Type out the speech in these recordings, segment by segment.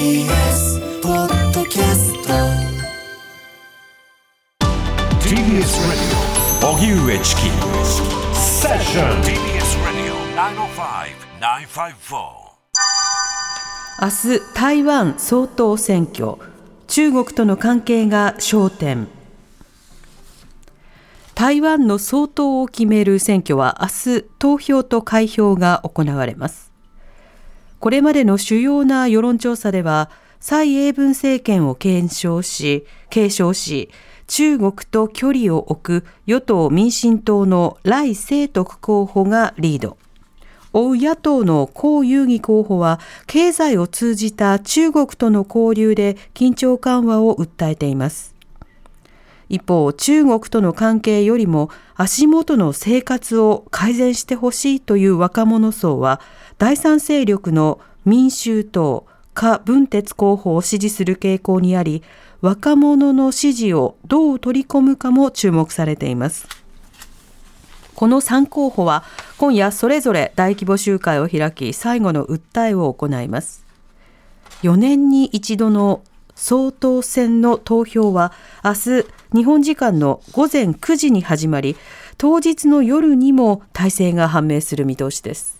TBS ポッドキャスト TBS Radio 荻上チキセッション TBS Radio 905-954明日台湾総統選挙。中国との関係が焦点。台湾の総統を決める選挙は明日投票と開票が行われますこれまでの主要な世論調査では蔡英文政権を検証し継承し中国と距離を置く与党民進党の来清徳候補がリード。追う野党の江遊義候補は経済を通じた中国との交流で緊張緩和を訴えています。一方中国との関係よりも足元の生活を改善してほしいという若者層は第三勢力の民衆党柯文哲候補を支持する傾向にあり若者の支持をどう取り込むかも注目されています。この3候補は今夜それぞれ大規模集会を開き最後の訴えを行います。4年に一度の総統選の投票は明日日本時間の午前9時に始まり当日の夜にも大勢が判明する見通しです。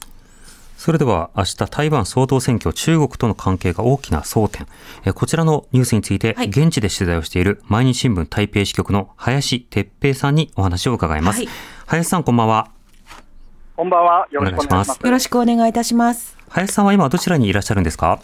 それでは明日台湾総統選挙中国との関係が大きな争点。えこちらのニュースについてはい。現地で取材をしている毎日新聞台北支局の林哲平さんにお話を伺います、はい。林さんこんばんは。こんばんは。よろしくお願いします。よろしくお願いいたします。林さんは今どちらにいらっしゃるんですか？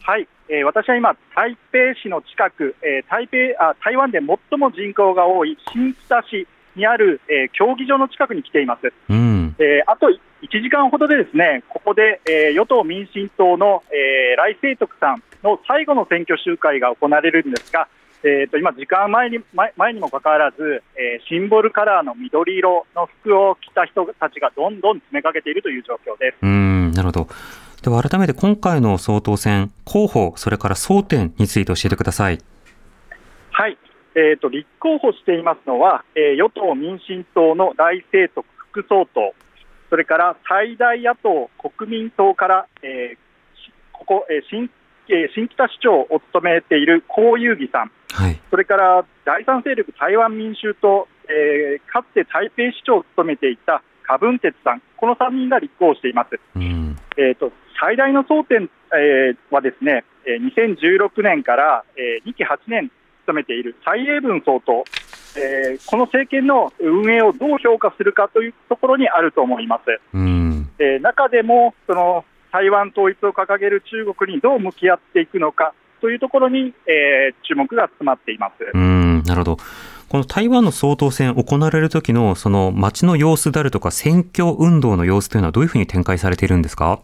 はい、えー私は今、台北市の近く、えー台北あ台湾で最も人口が多い新北市にある、えー競技場の近くに来ています。うん。えーあと1時間ほどでですね、ここで、えー与党・民進党の、えー来清徳さんの最後の選挙集会が行われるんですが、えー、と今、時間前に前前にもかかわらず、えーシンボルカラーの緑色の服を着た人たちがどんどん詰めかけているという状況です。うんなるほど。では改めて今回の総統選候補それから争点について教えてください。はい、えー、と立候補していますのは、えー与党・民進党の来清徳副総統、それから最大野党・国民党から、えーしここ、えー新えー新北市長を務めている江遊義さん、はい。それから第三勢力台湾民衆党、えーかつて台北市長を務めていた柯文哲さん、この3人が立候補しています。うん。えー、と最大の争点、えーはですね、えー2016年から、え2期8年務めている蔡英文総統、えーこの政権の運営をどう評価するかというところにあると思います。うんえー中でもその台湾統一を掲げる中国にどう向き合っていくのかというところに、えー注目が集まっています。うんなるほどこの台湾の総統選行われる時のその街の様子であるとか選挙運動の様子というのはどういうふうに展開されているんですか？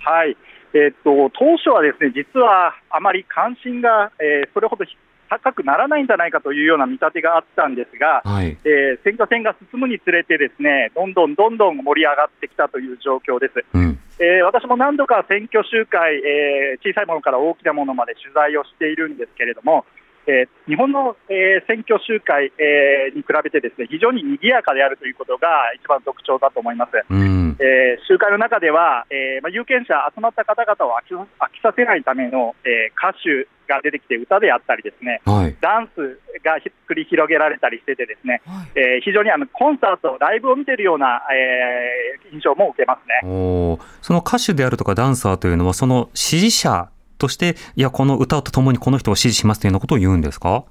はい、えーっと当初はですね実はあまり関心が、えーそれほど高くならないんじゃないかというような見立てがあったんですが、はいえー選挙戦が進むにつれて、ですねどんどんどんどん盛り上がってきたという状況です。うんえー私も何度か選挙集会、えー小さいものから大きなものまで取材をしているんですけれども、えー日本の、えー選挙集会、えーに比べてですね非常に賑やかであるということが一番特徴だと思います。うんえー集会の中では、えーまあ、有権者、集まった方々を飽き飽きさせないための、えー歌手が出てきて歌であったりですね、はいダンスがひ繰り広げられたりしててですね、えー非常にあのコンサート、ライブを見てるような、えー印象も受けますね。その歌手であるとかダンサーというのはその支持者としていやこの歌とともにこの人を支持しますというようなことを言うんですか？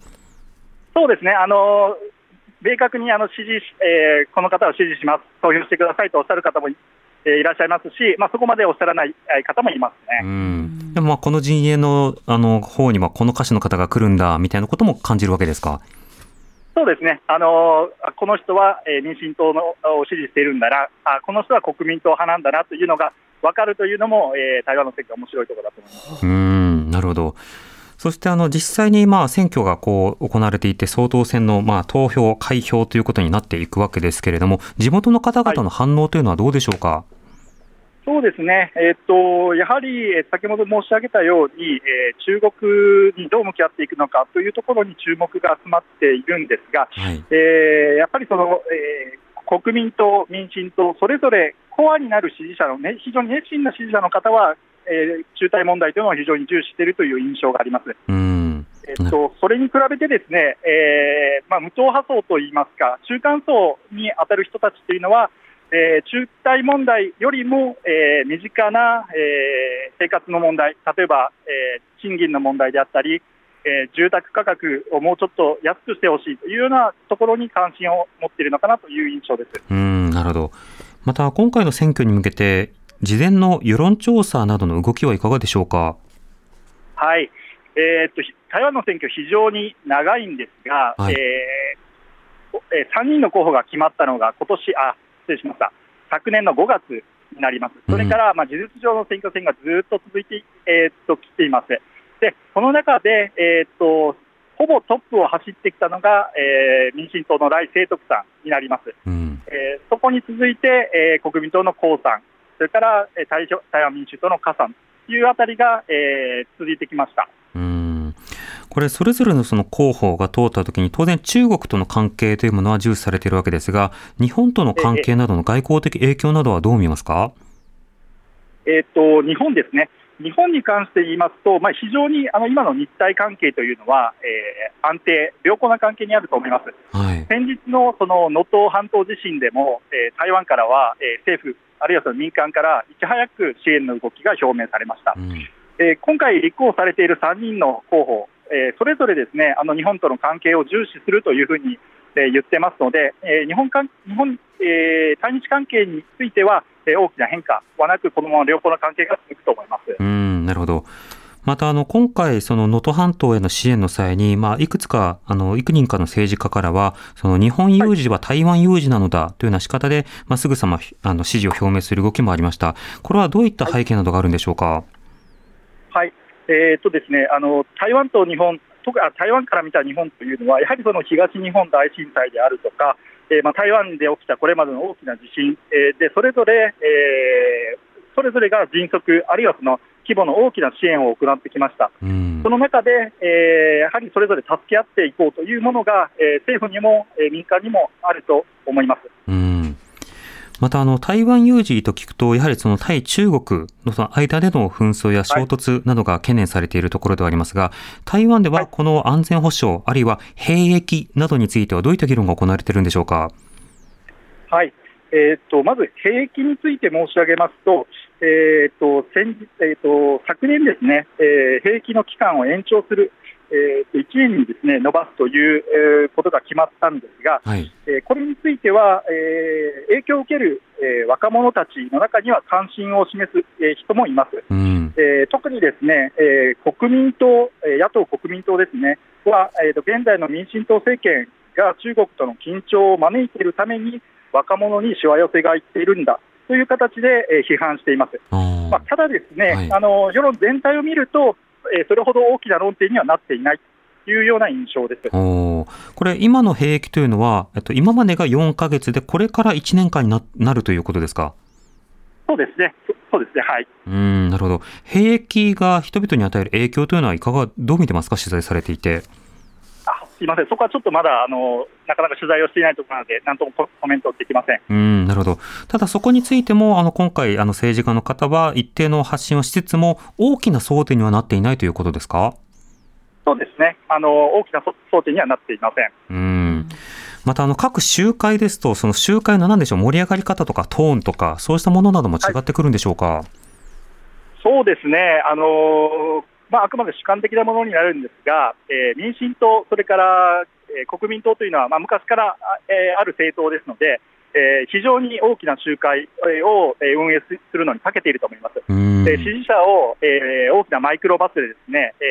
そうですね、あのー明確にあの支持し、えーこの方を支持します、投票してくださいとおっしゃる方もい,、えーいらっしゃいますし、まあ、そこまでおっしゃらないえー方もいますうね。ん。でもまあこの陣営のあの方にはこの歌手の方が来るんだみたいなことも感じるわけですか？そうですね、あのーこの人は、えー民進党のを支持しているんだな、あこの人は国民党派なんだなというのが、分かるというのも、えー台湾の選挙、面白いところだと思います。うーん、なるほど。そしてあの実際にまあ選挙がこう行われていて総統選のまあ投票開票ということになっていくわけですけれども地元の方々の反応というのはどうでしょうか？そうですね、えーっとやはりえー先ほど申し上げたように、えー中国にどう向き合っていくのかというところに注目が集まっているんですが、はい。えーやっぱりその、えー国民党、民進党、それぞれコアになる支持者の、ね、非常に熱心な支持者の方は、えー中台問題というのを非常に重視しているという印象があります。うーん。えっと、それに比べてですね、えーまあ、無党派層といいますか、中間層に当たる人たちというのは、えー中台問題よりも、えー身近な、えー生活の問題、例えば、えー賃金の問題であったり、えー住宅価格をもうちょっと安くしてほしいというようなところに関心を持っているのかなという印象です。うーん、なるほど。また今回の選挙に向けて事前の世論調査などの動きはいかがでしょうか？はい、えーっとひ台湾の選挙、非常に長いんですが、はいえーおえー3人の候補が決まったのが、今年あ失礼しました、昨年の5月になります、それから、まあ、事実上の選挙戦がずっと続いて、えーっときています。でこの中で、えーっとほぼトップを走ってきたのが、えー民進党の来清徳さんになります。うん。えーそこに続いて、えー国民党の江さん、それから、えー台湾台湾民主党の柯さんというあたりが、えー続いてきました。うーんこれそれぞれのその候補が通ったときに当然中国との関係というものは重視されているわけですが日本との関係などの外交的影響などはどう見ますか？えー、と日本ですね、日本に関して言いますと、まあ、非常にあの今の日台関係というのは、えー安定、良好な関係にあると思います。はい。先日のその能登半島地震でも、えー台湾からは、えー政府、あるいはその民間からいち早く支援の動きが表明されました。うんえー今回立候補されている3人の候補、えーそれぞれですねあの日本との関係を重視するというふうに、えー言ってますので、えー日本関日本、えー対日関係については、えー大きな変化はなく、このまま良好な関係が続くと思います。うーん、なるほど。また、あの、今回、その能登半島への支援の際に、まあ、いくつか、あの、幾人かの政治家からは、その日本有事は台湾有事なのだというような仕方で、まあ、すぐさま、あの、支持を表明する動きもありました。これはどういった背景などがあるんでしょうか？はい、えーっとですね、あの台湾と日本、特にあ台湾から見た日本というのは、やはりその東日本大震災であるとか、えーまあ、台湾で起きたこれまでの大きな地震、えーでそれぞれ、えーそれぞれが迅速、あるいはその規模の大きな支援を行ってきました。うんそ。の中で、えーやはりそれぞれ助け合っていこうというものが、えー政府にも、えー民間にもあると思います。うん。また、あの、台湾有事と聞くと、やはりその対中国のその間での紛争や衝突などが懸念されているところではありますが、台湾ではこの安全保障、あるいは兵役などについてはどういった議論が行われているんでしょうか？はい、えー、とまず兵役について申し上げますと、えーと先日えー、と昨年、ですね、えー兵役の期間を延長する、えーと1年にですね伸ばすという、えーことが決まったんですが、はい。えーこれについては、えー影響を受ける、えー若者たちの中には関心を示す、えー人もいます。うん。えー特にですね、えー国民党、えー野党・国民党ですね、は、えーと現在の民進党政権が中国との緊張を招いているために、若者にしわ寄せがいっているんだという形で、えー批判しています。まあ、ただ、ですね、はいあの世論全体を見ると、えーそれほど大きな論点にはなっていないというような印象です。これ、今の兵役というのは、えっと、今までが4ヶ月で、これから1年間にななるということですか？そうですね、そそうですね、はい。うん、なるほど。兵役が人々に与える影響というのは、いかが、どう見てますか、取材されていて。あすいません、そこはちょっとまだあのなかなか取材をしていないところなので、なんともココメントできません。うん、なるほど。ただ、そこについても、あの、今回、あの、政治家の方は、一定の発信をしつつも、大きな争点にはなっていないということですか？そうですね、あの大きなそ争点にはなっていません。うん。また、あの、各集会ですと、その集会の何でしょう、盛り上がり方とか、トーンとか、そうしたものなども違ってくるんでしょうか、そうですね、あのーまあ、あくまで主観的なものになるんですが、えー民進党、それから、えー国民党というのは、まあ、昔から、あえーある政党ですので、えー非常に大きな集会えーをえー運営すするのに長けていると思います。うん。で支持者を、えー大きなマイクロバスでですね、え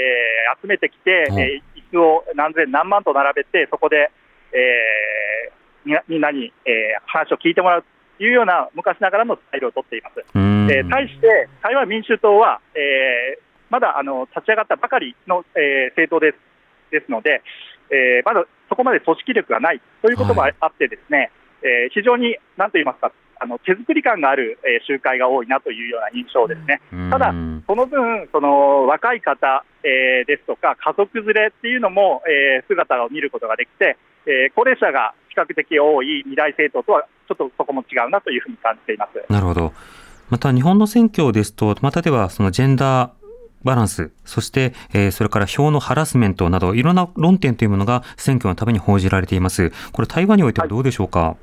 ー集めてきて、うんえー椅子を何千何万と並べて、そこで、えーみんなに、えー話を聞いてもらういうような昔ながらのスタイルを取っています。うんえー対して、台湾民衆党は、えーまだあの立ち上がったばかりの、えー政党ですですので、えーまだそこまで組織力がないということもあって、ですね、えー非常になんと言いますか、あの手作り感がある、えー集会が多いなというような印象ですね。ただうんその分、その若い方、えーですとか、家族連れっていうのも、えー姿を見ることができて、えー高齢者が比較的多い二大政党とは、ちょっとそこも違うなというふうに感じています。なるほど。また日本の選挙ですと、またではそのジェンダーバランス、そして、えーそれから票のハラスメントなど、いろんな論点というものが選挙のために報じられています。これ台湾においてはどうでしょうか、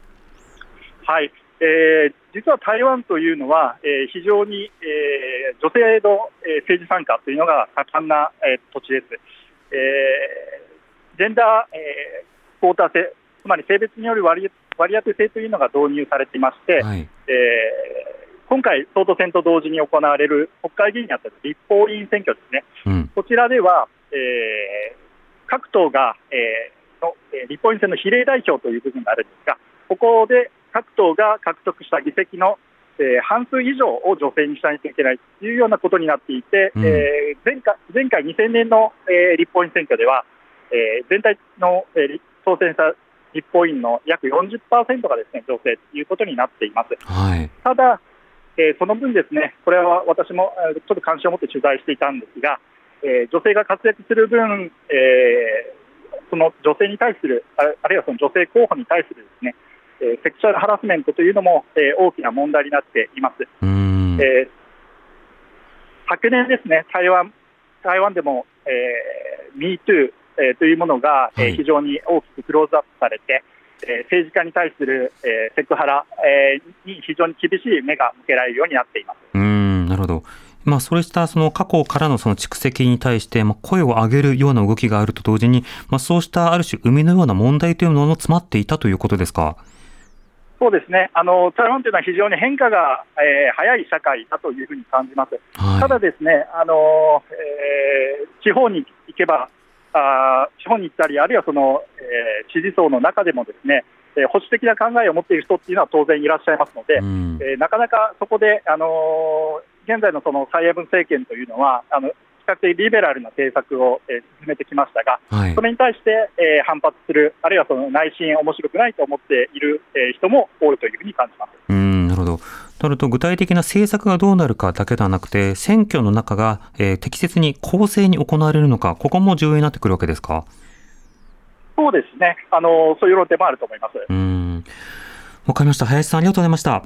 はい、えー実は台湾というのは、えー非常に、えー女性の、えー政治参加というのが盛んな、えー土地です。えージェンダー、えークォーター制、つまり性別による割り割り当て制というのが導入されていまして、はい。えー今回、総統選と同時に行われる国会議員にあたる立法委員選挙ですね、うん。こちらでは、えー各党が、えーのえー立法院選の比例代表という部分があるんですが、ここで各党が獲得した議席の、えー半数以上を女性にしないといけないというようなことになっていて、うんえー前回前回2000年の、えー立法院選挙では、えー全体の、えー当選した立法院の約40%がですね女性ということになっています。はい。ただ、えーその分、ですねこれは私もえーちょっと関心を持って取材していたんですが、えー女性が活躍する分、えーその女性に対する、ああるいはその女性候補に対するですね、えーセクシャルハラスメントというのも、えー大きな問題になっています。うん。えー昨年ですね、台湾台湾でも、えー、MeToo、えーというものが、え非常に大きくクローズアップされて、えー政治家に対する、えーセクハラ、えーに非常に厳しい目が向けられるようになっています。うん、なるほど。まあ、そうしたその過去からのその蓄積に対して、まあ、声を上げるような動きがあると同時に、まあ、そうしたある種、生みのような問題というものも詰まっていたということですか？そうですね、あの台湾というのは非常に変化が、えー早い社会だというふうに感じます。はい。ただですね、あのえー地方に行けばあー、地方に行ったり、あるいはその、えー支持層の中でもですね、えー保守的な考えを持っている人っていうのは当然いらっしゃいますので、うんえーなかなかそこで、あのー現在のその蔡英文政権というのは、あの比較的リベラルな政策を、えー進めてきましたが、はいそ。れに対して、えー反発する、あるいはその内心面白くないと思っている、えー人も多いというふうに感じます。うん、なるほど。となると、具体的な政策がどうなるかだけではなくて、選挙の中が、えー適切に公正に行われるのか、ここも重要になってくるわけですか？そうですね、あのーそういう論点もあると思います。うん。わかりました。林さん、ありがとうございました。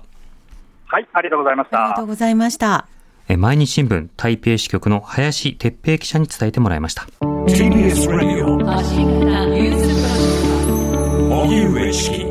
はい、ありがとうございましたありがとう。ございました。えー毎日新聞台北支局の林哲平記者に伝えてもらいました。TBS Radio 荻上チキ